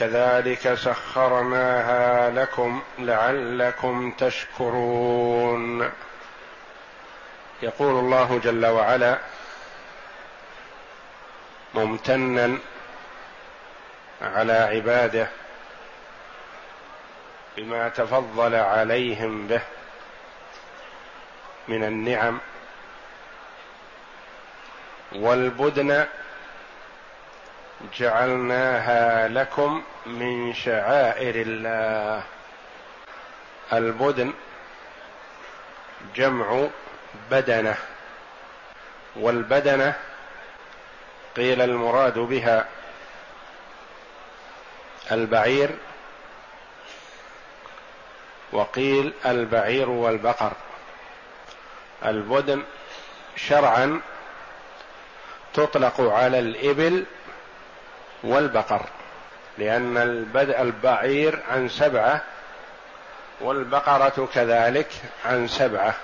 كذلك سخرناها لكم لعلكم تشكرون. يقول الله جل وعلا ممتنا على عباده بما تفضل عليهم به من النعم والبدن جعلناها لكم من شعائر الله. البدن جمع بدنة والبدنة قيل المراد بها البعير وقيل البعير والبقر. البدن شرعا تطلق على الإبل والبقر لأن البدء البعير عن سبعة والبقرة كذلك عن سبعة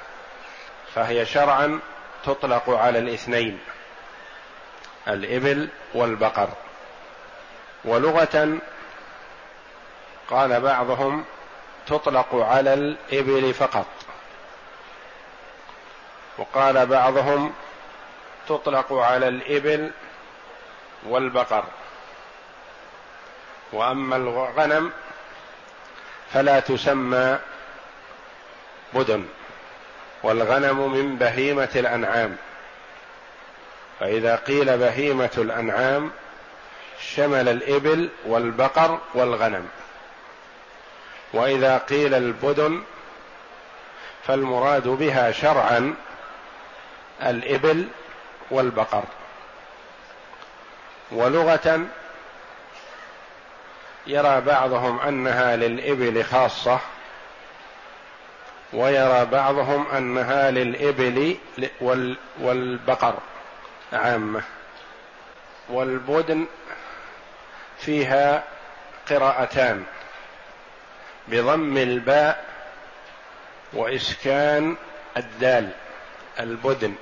فهي شرعا تطلق على الاثنين الإبل والبقر. ولغة قال بعضهم تطلق على الإبل فقط وقال بعضهم تطلق على الإبل والبقر. وأما الغنم فلا تسمى بدن والغنم من بهيمة الأنعام. فإذا قيل بهيمة الأنعام شمل الإبل والبقر والغنم. وإذا قيل البدن فالمراد بها شرعا الإبل والبقر. ولغة يرى بعضهم أنها للإبل خاصة ويرى بعضهم أنها للإبل والبقر عامة. والبدن فيها قراءتان بضم الباء وإسكان الدال البدن.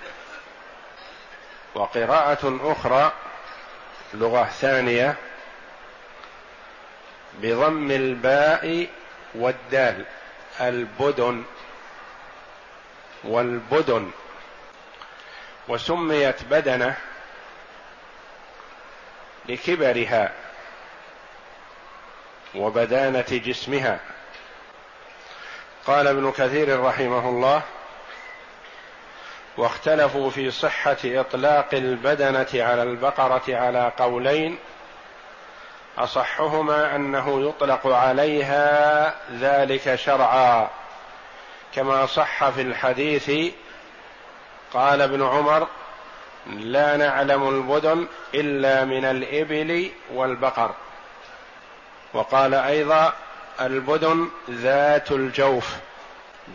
وقراءة أخرى لغة ثانية بضم الباء والدال. البدن. والبدن. وسميت بدنة لكبرها وبدانة جسمها. قال ابن كثير رحمه الله واختلفوا في صحة إطلاق البدنة على البقرة على قولين أصحهما أنه يطلق عليها ذلك شرعا. كما صح في الحديث قال ابن عمر لا نعلم البدن إلا من الإبل والبقر. وقال أيضا البدن ذات الجوف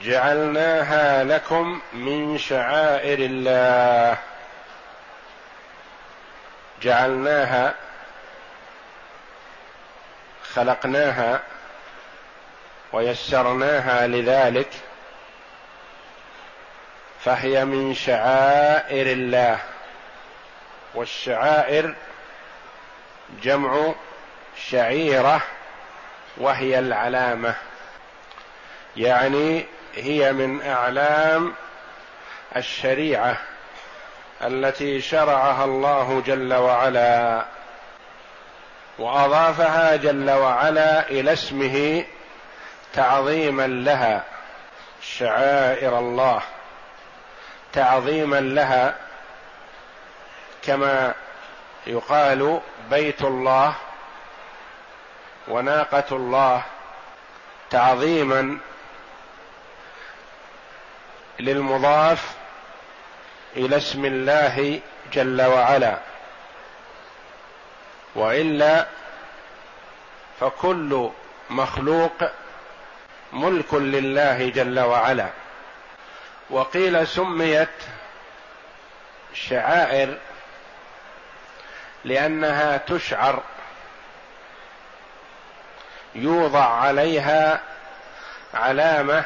جعلناها لكم من شعائر الله. جعلناها خلقناها ويسرناها لذلك فهي من شعائر الله. والشعائر جمع شعيرة وهي العلامة. يعني هي من أعلام الشريعة التي شرعها الله جل وعلا. وأضافها جل وعلا إلى اسمه تعظيما لها شعائر الله. تعظيما لها كما يقال بيت الله وناقة الله تعظيما للمضاف إلى اسم الله جل وعلا. وإلا فكل مخلوق ملك لله جل وعلا. وقيل سميت شعائر لأنها تشعر يوضع عليها علامة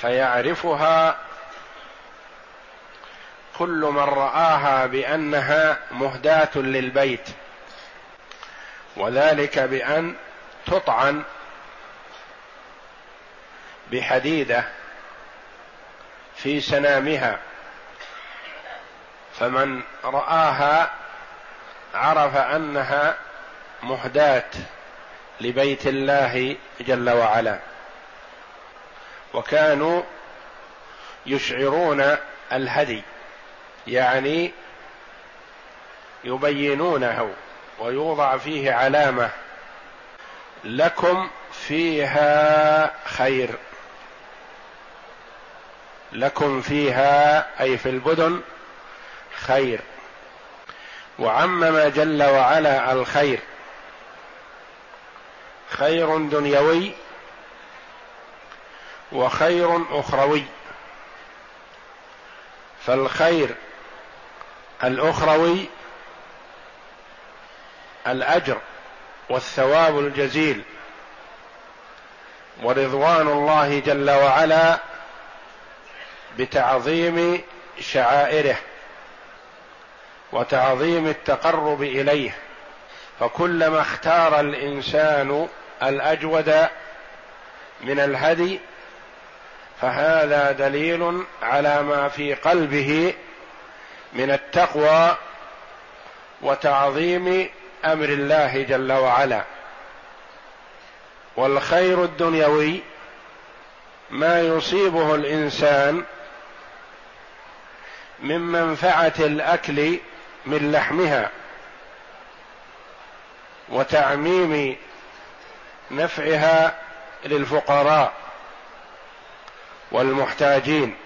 فيعرفها كل من رآها بأنها مهداة للبيت وذلك بأن تطعن بحديدة في سنامها. فمن رآها عرف أنها مهداة لبيت الله جل وعلا. وكانوا يشعرون الهدي. يعني يبينونه ويوضع فيه علامة لكم فيها خير. لكم فيها أي في البدن خير. وعمم جل وعلا الخير. خير دنيوي وخير أخروي. فالخير الأخروي الأجر والثواب الجزيل. ورضوان الله جل وعلا بتعظيم شعائره وتعظيم التقرب إليه. فكلما اختار الإنسان الأجود من الهدي فهذا دليل على ما في قلبه من التقوى وتعظيم أمر الله جل وعلا. والخير الدنيوي ما يصيبه الإنسان من منفعة الأكل من لحمها وتعميم نفعها للفقراء والمحتاجين.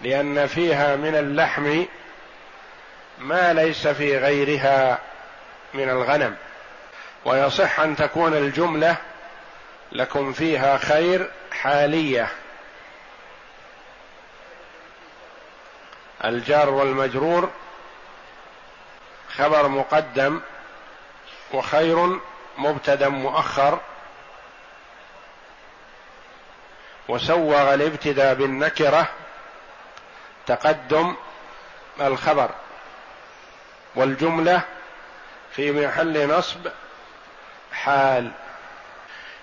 لأن فيها من اللحم ما ليس في غيرها من الغنم. ويصح أن تكون الجملة لكم فيها خير حالية. الجار والمجرور خبر مقدم وخير مبتدا مؤخر. وسوغ الابتداء بالنكرة تقدم الخبر والجملة في محل نصب حال.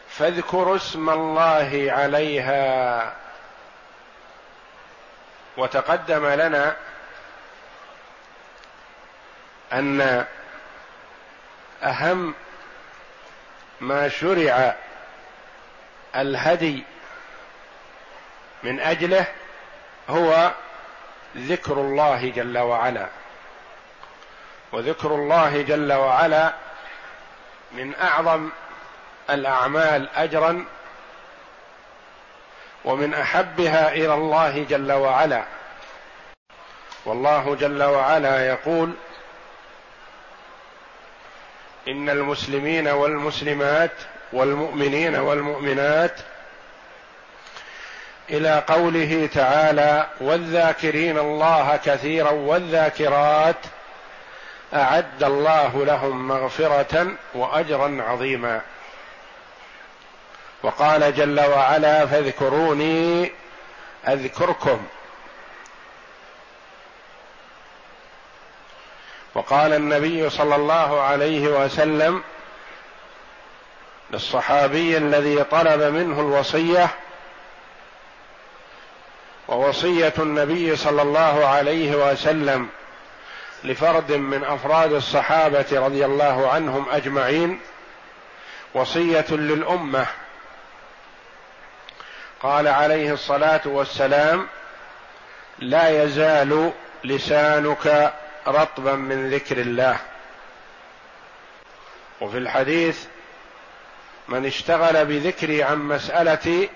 فاذكروا اسم الله عليها. وتقدم لنا أن أهم ما شرع الهدي من أجله هو ذكر الله جل وعلا. وذكر الله جل وعلا من أعظم الأعمال اجرا ومن أحبها إلى الله جل وعلا. والله جل وعلا يقول إن المسلمين والمسلمات والمؤمنين والمؤمنات إلى قوله تعالى والذاكرين الله كثيرا والذاكرات أعد الله لهم مغفرة واجرا عظيما. وقال جل وعلا فاذكروني أذكركم. وقال النبي صلى الله عليه وسلم للصحابي الذي طلب منه الوصية ووصية النبي صلى الله عليه وسلم لفرد من أفراد الصحابة رضي الله عنهم أجمعين وصية للأمة. قال عليه الصلاة والسلام لا يزال لسانك رطبا من ذكر الله. وفي الحديث من اشتغل بذكري عن مسألتي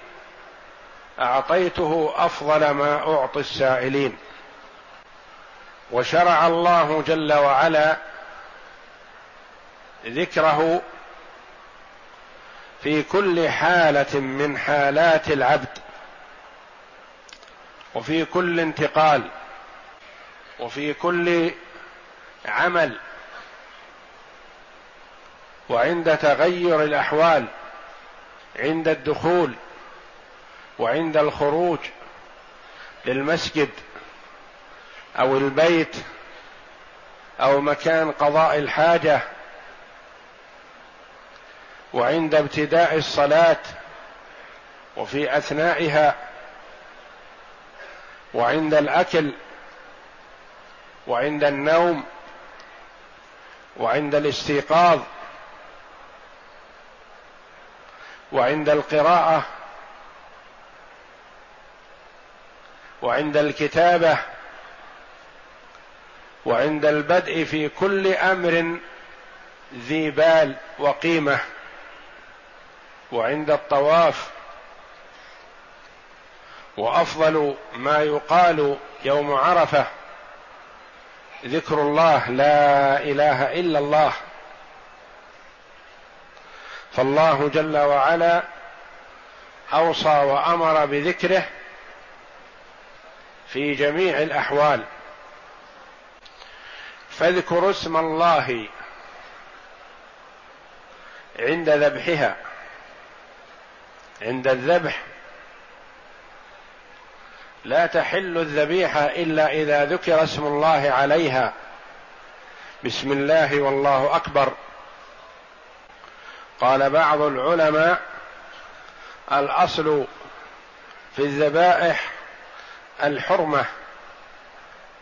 أعطيته أفضل ما أعطي السائلين. وشرع الله جل وعلا ذكره في كل حالة من حالات العبد وفي كل انتقال وفي كل عمل وعند تغير الأحوال عند الدخول وعند الخروج للمسجد أو البيت أو مكان قضاء الحاجة وعند ابتداء الصلاة وفي أثنائها وعند الأكل وعند النوم وعند الاستيقاظ وعند القراءة وعند الكتابة وعند البدء في كل أمر ذي بال وقيمة وعند الطواف وأفضل ما يقال يوم عرفة ذكر الله لا إله إلا الله فالله جل وعلا أوصى وأمر بذكره في جميع الأحوال. فاذكروا اسم الله عند ذبحها. عند الذبح. لا تحل الذبيحة إلا إذا ذكر اسم الله عليها. بسم الله والله أكبر. قال بعض العلماء الأصل في الذبائح الحرمة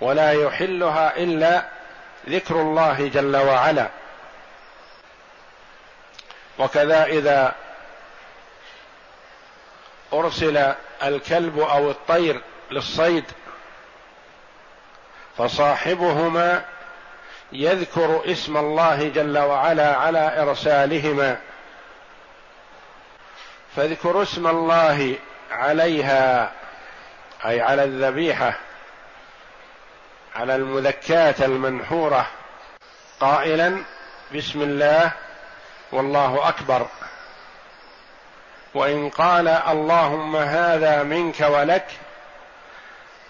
ولا يحلها إلا ذكر الله جل وعلا. وكذا إذا أرسل الكلب أو الطير للصيد فصاحبهما يذكر اسم الله جل وعلا على إرسالهما. فاذكروا اسم الله عليها. أي على الذبيحة على المذكاة المنحورة. قائلا بسم الله والله أكبر. وإن قال اللهم هذا منك ولك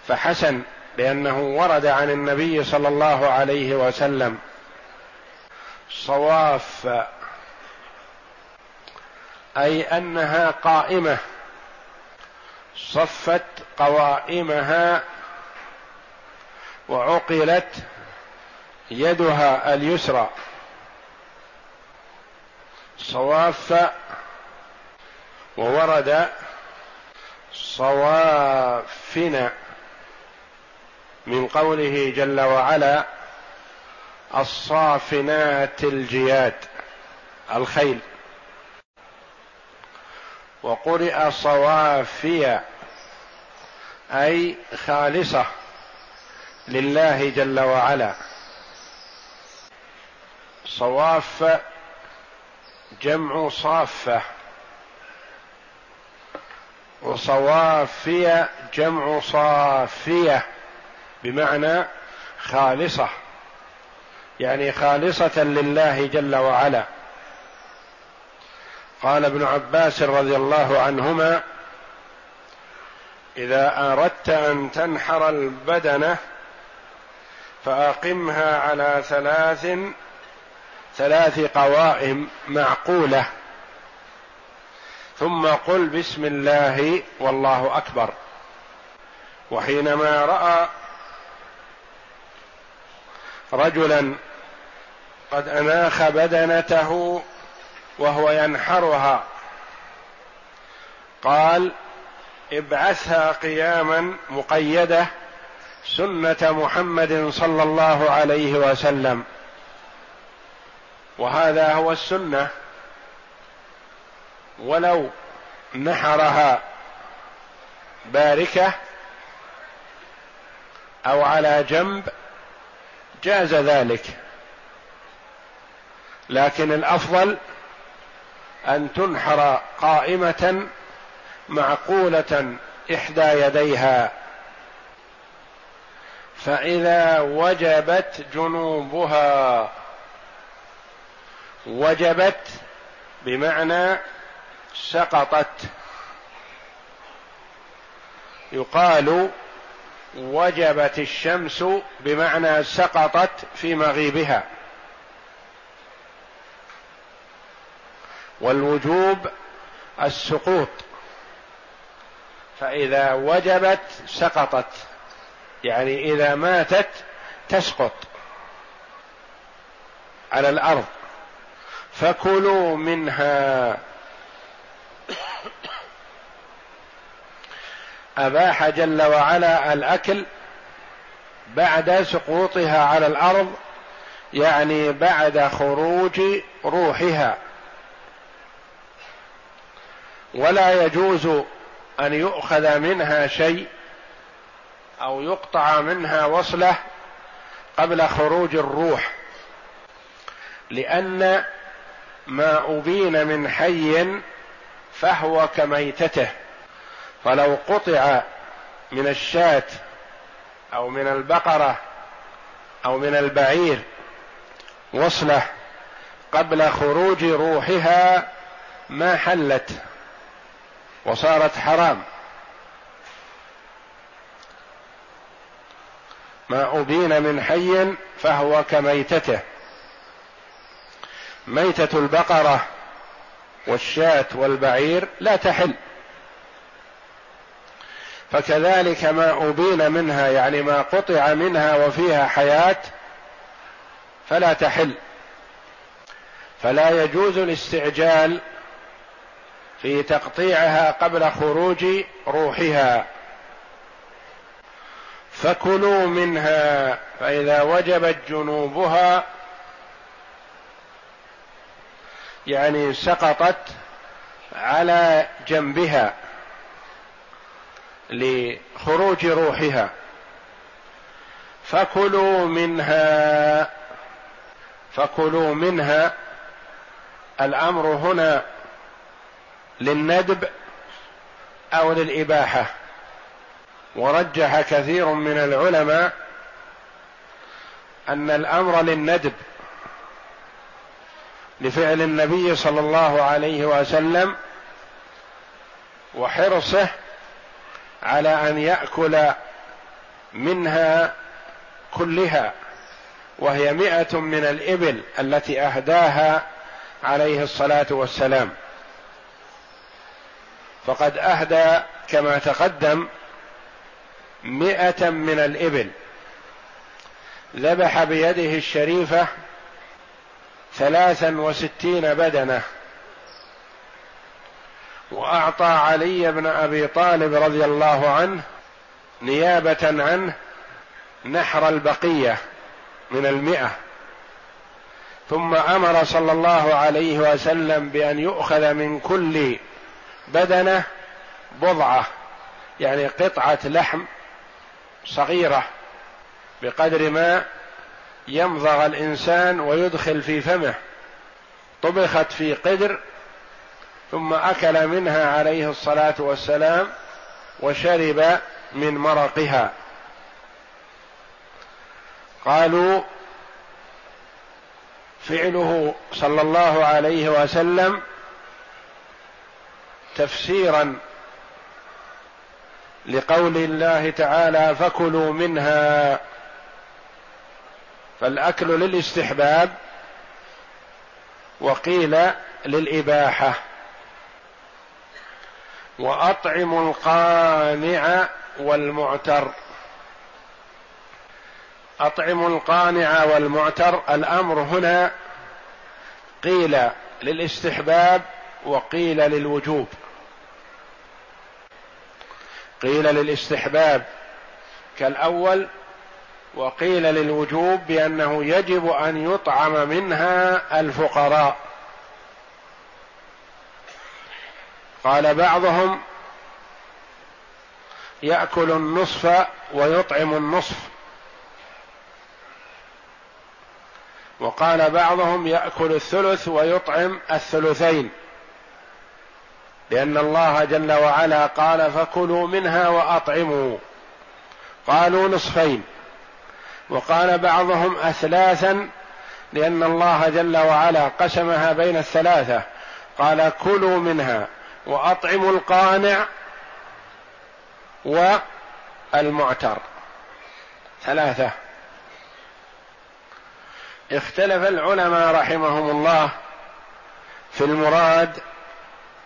فحسن لأنه ورد عن النبي صلى الله عليه وسلم. صواف أي أنها قائمة. صفت قوائمها وعقلت يدها اليسرى. صواف وورد صوافنا من قوله جل وعلا الصافنات الجياد الخيل. وقرئ صوافيا أي خالصة لله جل وعلا. صواف جمع صافة وصوافية جمع صافية بمعنى خالصة يعني خالصة لله جل وعلا. قال ابن عباس رضي الله عنهما إذا أردت أن تنحر البدنة فأقمها على ثلاث ثلاث قوائم معقولة ثم قل بسم الله والله أكبر. وحينما رأى رجلا قد أناخ بدنته وهو ينحرها. قال ابعثها قياما مقيدة سنة محمد صلى الله عليه وسلم. وهذا هو السنة ولو نحرها باركة أو على جنب جاز ذلك. لكن الأفضل أن تنحر قائمة معقولة إحدى يديها. فإذا وجبت جنوبها وجبت بمعنى سقطت. يقال وجبت الشمس بمعنى سقطت في مغيبها. والوجوب السقوط. فإذا وجبت سقطت. يعني إذا ماتت تسقط. على الأرض. فكلوا منها. أباح جل وعلا الأكل بعد سقوطها على الأرض. يعني بعد خروج روحها. ولا يجوز أن يؤخذ منها شيء أو يقطع منها وصلة قبل خروج الروح لأن ما أبين من حي فهو كميتته. فلو قطع من الشاة أو من البقرة أو من البعير وصلة قبل خروج روحها ما حلت. وصارت حرام. ما أبين من حي فهو كميتته. ميتة البقرة والشاة والبعير لا تحل. فكذلك ما أبين منها يعني ما قطع منها وفيها حياة فلا تحل. فلا يجوز الاستعجال في تقطيعها قبل خروج روحها. فكلوا منها فإذا وجبت جنوبها يعني سقطت على جنبها لخروج روحها. فكلوا منها فكلوا منها. الأمر هنا للندب أو للإباحة. ورجح كثير من العلماء أن الأمر للندب لفعل النبي صلى الله عليه وسلم وحرصه على أن يأكل منها كلها وهي مئة من الإبل التي أهداها عليه الصلاة والسلام. فقد أهدى كما تقدم مئة من الإبل. ذبح بيده الشريفة ثلاثا وستين بدنة. وأعطى علي بن أبي طالب رضي الله عنه نيابة عنه نحر البقية من المئة. ثم أمر صلى الله عليه وسلم بأن يؤخذ من كل بدنه بضعة يعني قطعة لحم صغيرة بقدر ما يمضغ الإنسان ويدخل في فمه. طبخت في قدر ثم أكل منها عليه الصلاة والسلام وشرب من مرقها. قالوا فعله صلى الله عليه وسلم تفسيرا لقول الله تعالى فكلوا منها فالأكل للاستحباب وقيل للإباحة. واطعموا القانع والمعتر. اطعموا القانع والمعتر. الأمر هنا قيل للاستحباب وقيل للوجوب. قيل للاستحباب كالأول وقيل للوجوب بأنه يجب أن يطعم منها الفقراء. قال بعضهم يأكل النصف ويطعم النصف. وقال بعضهم يأكل الثلث ويطعم الثلثين. لأن الله جل وعلا قال فكلوا منها وأطعموا. قالوا نصفين. وقال بعضهم اثلاثا لأن الله جل وعلا قسمها بين الثلاثة. قال كلوا منها وأطعموا القانع والمعتر. ثلاثة. اختلف العلماء رحمهم الله في المراد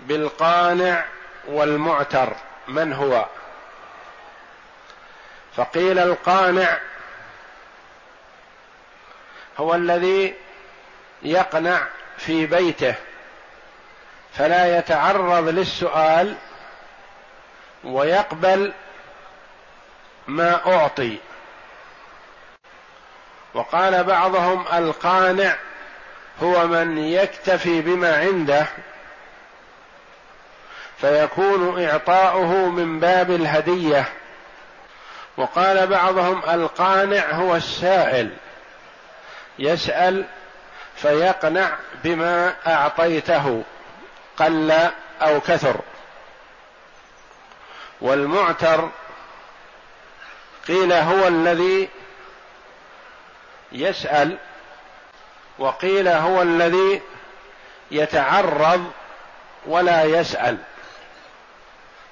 بالقانع والمعتر. من هو؟ فقيل القانع هو الذي يقنع في بيته فلا يتعرض للسؤال ويقبل ما أعطي. وقال بعضهم القانع هو من يكتفي بما عنده. فيكون إعطاؤه من باب الهدية. وقال بعضهم القانع هو السائل. يسأل فيقنع بما أعطيته قل أو كثر. والمعتر قيل هو الذي يسأل وقيل هو الذي يتعرض ولا يسأل.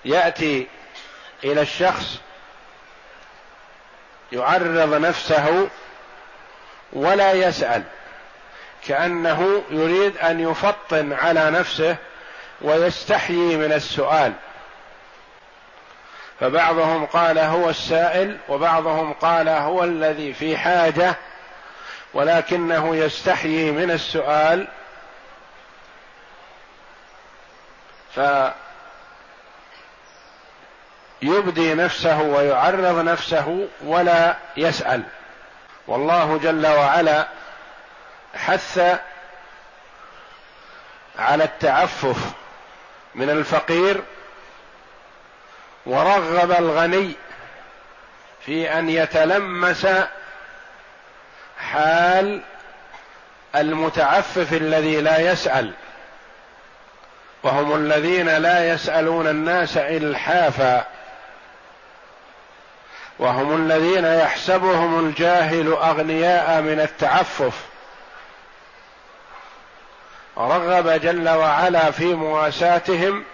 يأتي إلى الشخص يعرض نفسه ولا يسأل كأنه يريد أن يفطن على نفسه ويستحيي من السؤال. فبعضهم قال هو السائل وبعضهم قال هو الذي في حاجة ولكنه يستحيي من السؤال. فيبدي نفسه ويعرض نفسه ولا يسأل. والله جل وعلا حث على التعفف من الفقير ورغب الغني في أن يتلمس حال المتعفف الذي لا يسأل. وهم الذين لا يسألون الناس إلحافا. وهم الذين يحسبهم الجاهل أغنياء من التعفف. رغب جل وعلا في مواساتهم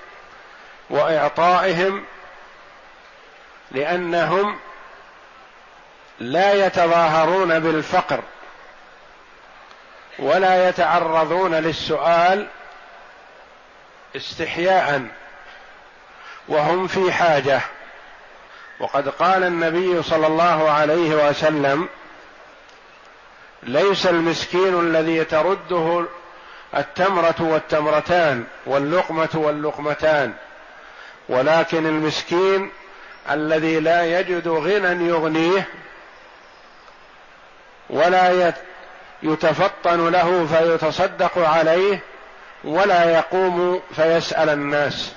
وإعطائهم لأنهم لا يتظاهرون بالفقر ولا يتعرضون للسؤال استحياء وهم في حاجة. وقد قال النبي صلى الله عليه وسلم ليس المسكين الذي ترده التمرة والتمرتان واللقمة واللقمتان ولكن المسكين الذي لا يجد غنى يغنيه ولا يتفطن له فيتصدق عليه ولا يقوم فيسأل الناس.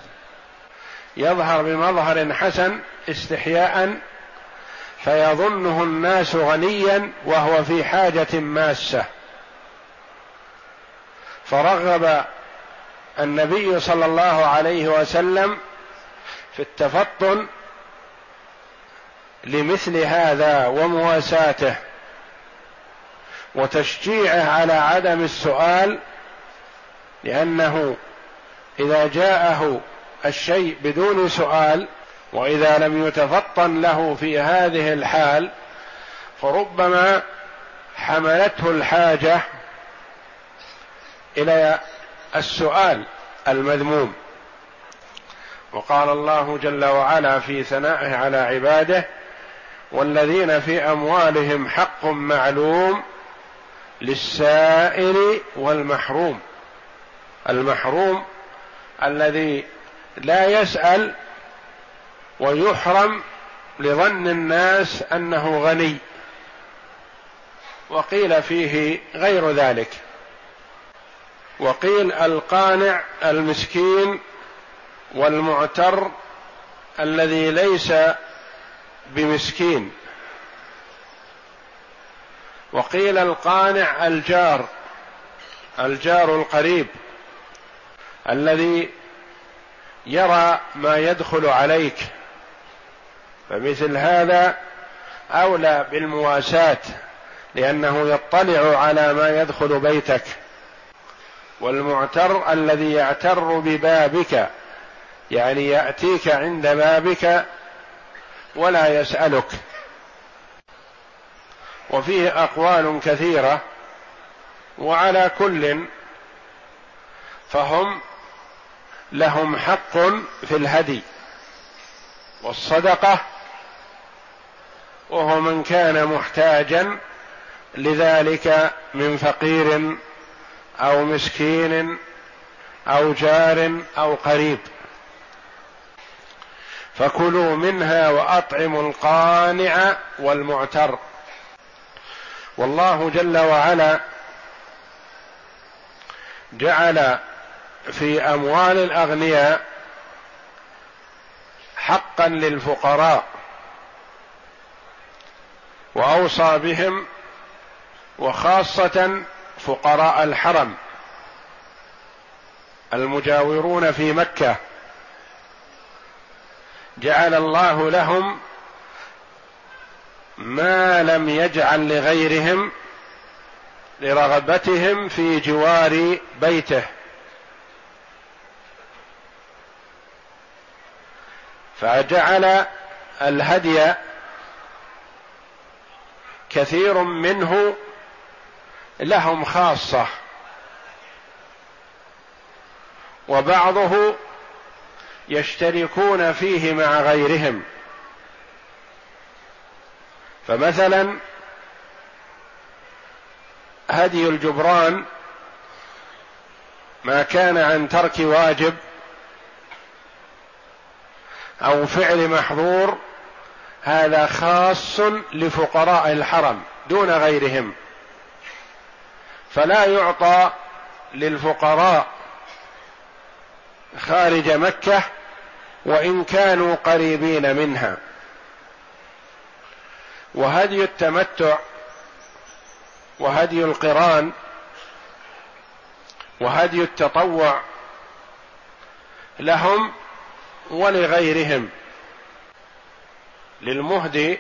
يظهر بمظهر حسن استحياء فيظنه الناس غنيا وهو في حاجة ماسة. فرغب النبي صلى الله عليه وسلم في التفطن لمثل هذا ومواساته وتشجيعه على عدم السؤال لأنه إذا جاءه الشيء بدون سؤال وإذا لم يتفطن له في هذه الحال فربما حملته الحاجة إلى السؤال المذموم. وقال الله جل وعلا في ثنائه على عباده والذين في أموالهم حق معلوم للسائل والمحروم. المحروم الذي لا يسأل ويحرم لظن الناس أنه غني. وقيل فيه غير ذلك. وقيل القانع المسكين والمعتر الذي ليس بمسكين. وقيل القانع الجار الجار القريب الذي يرى ما يدخل عليك. فمثل هذا أولى بالمواساة لأنه يطلع على ما يدخل بيتك. والمعتر الذي يعتر ببابك يعني يأتيك عند بابك ولا يسألك. وفيه أقوال كثيرة وعلى كل فهم لهم حق في الهدي والصدقة وهو من كان محتاجا لذلك من فقير أو مسكين أو جار أو قريب. فكلوا منها وأطعموا القانع والمعتر. والله جل وعلا جعل في أموال الأغنياء حقا للفقراء. وأوصى بهم وخاصة فقراء الحرم المجاورون في مكة. جعل الله لهم ما لم يجعل لغيرهم لرغبتهم في جوار بيته. فجعل الهدي كثير منه لهم خاصة وبعضه يشتركون فيه مع غيرهم. فمثلا هدي الجبران ما كان عن ترك واجب أو فعل محظور هذا خاص لفقراء الحرم دون غيرهم. فلا يعطى للفقراء خارج مكة وإن كانوا قريبين منها. وهدي التمتع وهدي القران وهدي التطوع لهم ولغيرهم. للمهدي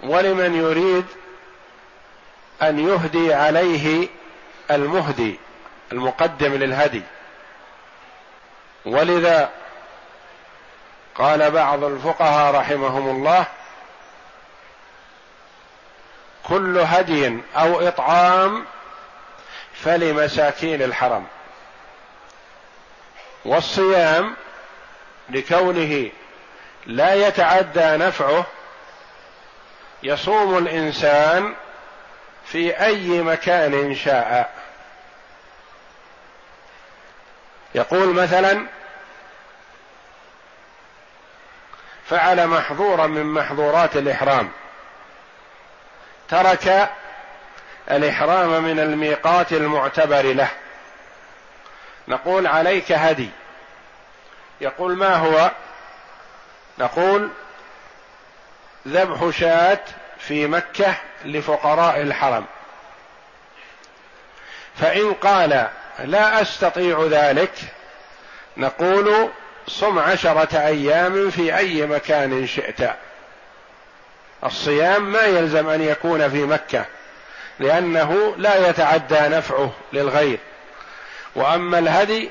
ولمن يريد أن يهدي عليه المهدي المقدم للهدي. ولذا قال بعض الفقهاء رحمهم الله كل هدي أو إطعام فلمساكين الحرم والصيام لكونه لا يتعدى نفعه يصوم الإنسان في أي مكان شاء. يقول مثلا فعل محظورا من محظورات الإحرام. ترك الإحرام من الميقات المعتبر له. نقول عليك هدي. يقول ما هو؟ نقول ذبح شاة في مكة لفقراء الحرم. فإن قال لا أستطيع ذلك نقول صم عشرة أيام في أي مكان شئت. الصيام ما يلزم أن يكون في مكة لأنه لا يتعدى نفعه للغير. وأما الهدي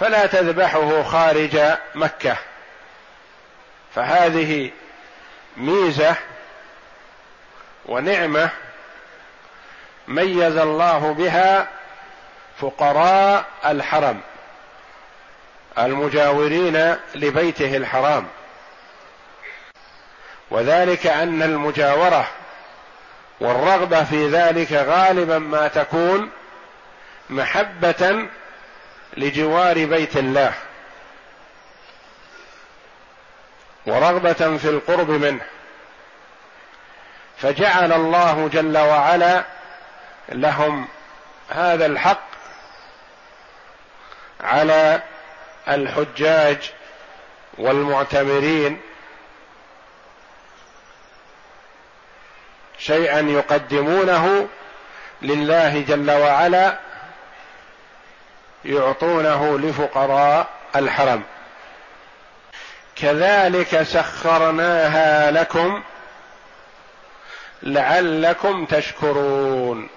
فلا تذبحه خارج مكة. فهذه ميزة ونعمة ميز الله بها فقراء الحرم المجاورين لبيته الحرام. وذلك أن المجاورة والرغبة في ذلك غالبا ما تكون محبة لجوار بيت الله ورغبة في القرب منه. فجعل الله جل وعلا لهم هذا الحق على الحجاج والمعتمرين شيئا يقدمونه لله جل وعلا يعطونه لفقراء الحرم. كذلك سخرناها لكم لعلكم تشكرون.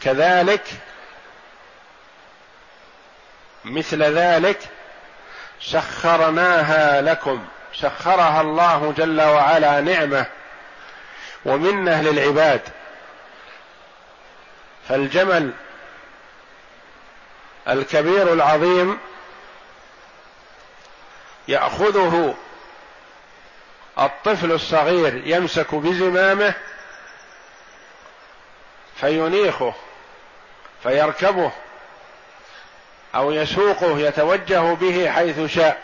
كذلك مثل ذلك سخرناها لكم. سخرها الله جل وعلا نعمة ومنه للعباد فالجمل الكبير العظيم يأخذه الطفل الصغير يمسك بزمامه فينيخه فيركبه أو يسوقه يتوجه به حيث شاء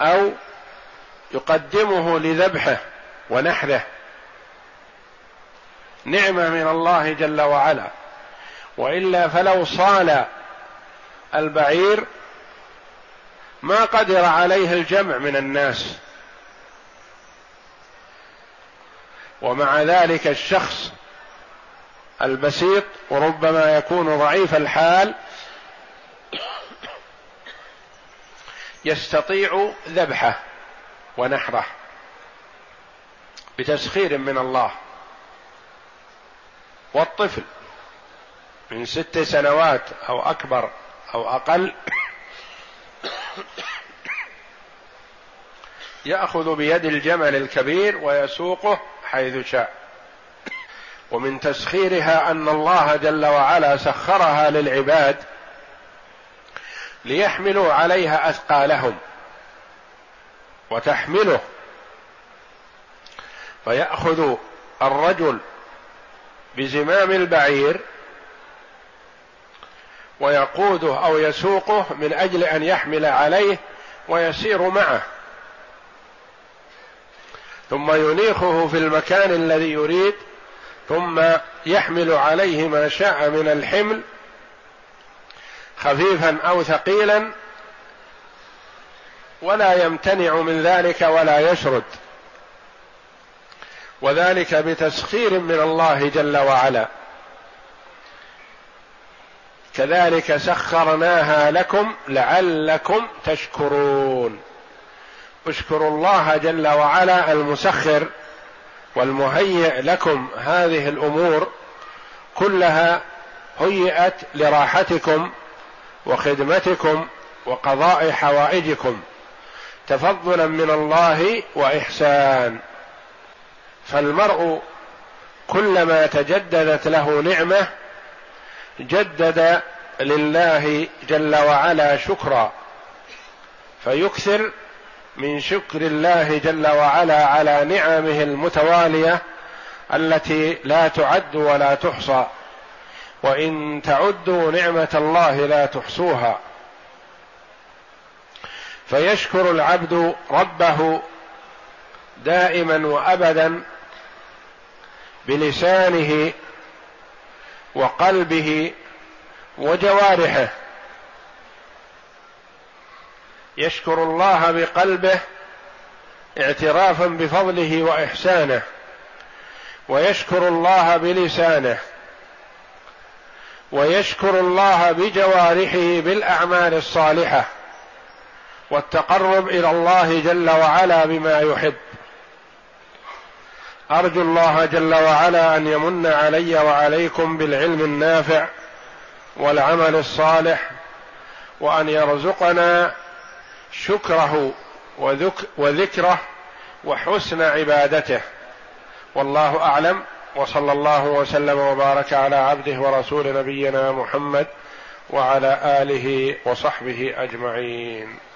أو يقدمه لذبحه ونحره. نعمة من الله جل وعلا. وإلا فلو صال البعير ما قدر عليه الجمع من الناس. ومع ذلك الشخص البسيط وربما يكون ضعيف الحال يستطيع ذبحه ونحره بتسخير من الله. والطفل من ست سنوات أو أكبر أو أقل يأخذ بيد الجمل الكبير ويسوقه حيث شاء. ومن تسخيرها أن الله جل وعلا سخرها للعباد ليحملوا عليها أثقالهم وتحمله. فيأخذ الرجل بزمام البعير ويقوده أو يسوقه من أجل أن يحمل عليه ويسير معه. ثم ينيخه في المكان الذي يريد ثم يحمل عليه ما شاء من الحمل خفيفا أو ثقيلا ولا يمتنع من ذلك ولا يشرد. وذلك بتسخير من الله جل وعلا. كذلك سخرناها لكم لعلكم تشكرون. اشكروا الله جل وعلا المسخر والمهيئ لكم هذه الأمور كلها هيئت لراحتكم وخدمتكم وقضاء حوائجكم. تفضلا من الله وإحسان. فالمرء كلما تجددت له نعمة جدد لله جل وعلا شكرا. فيكثر من شكر الله جل وعلا على نعمه المتوالية التي لا تعد ولا تحصى. وإن تعدوا نعمة الله لا تحصوها. فيشكر العبد ربه دائما وأبدا بلسانه وقلبه وجوارحه. يشكر الله بقلبه اعترافا بفضله وإحسانه ويشكر الله بلسانه ويشكر الله بجوارحه بالأعمال الصالحة والتقرب إلى الله جل وعلا بما يحب. أرجو الله جل وعلا أن يمن علي وعليكم بالعلم النافع والعمل الصالح وأن يرزقنا شكره وذكره وحسن عبادته. والله أعلم وصلى الله وسلم وبارك على عبده ورسول نبينا محمد وعلى آله وصحبه أجمعين.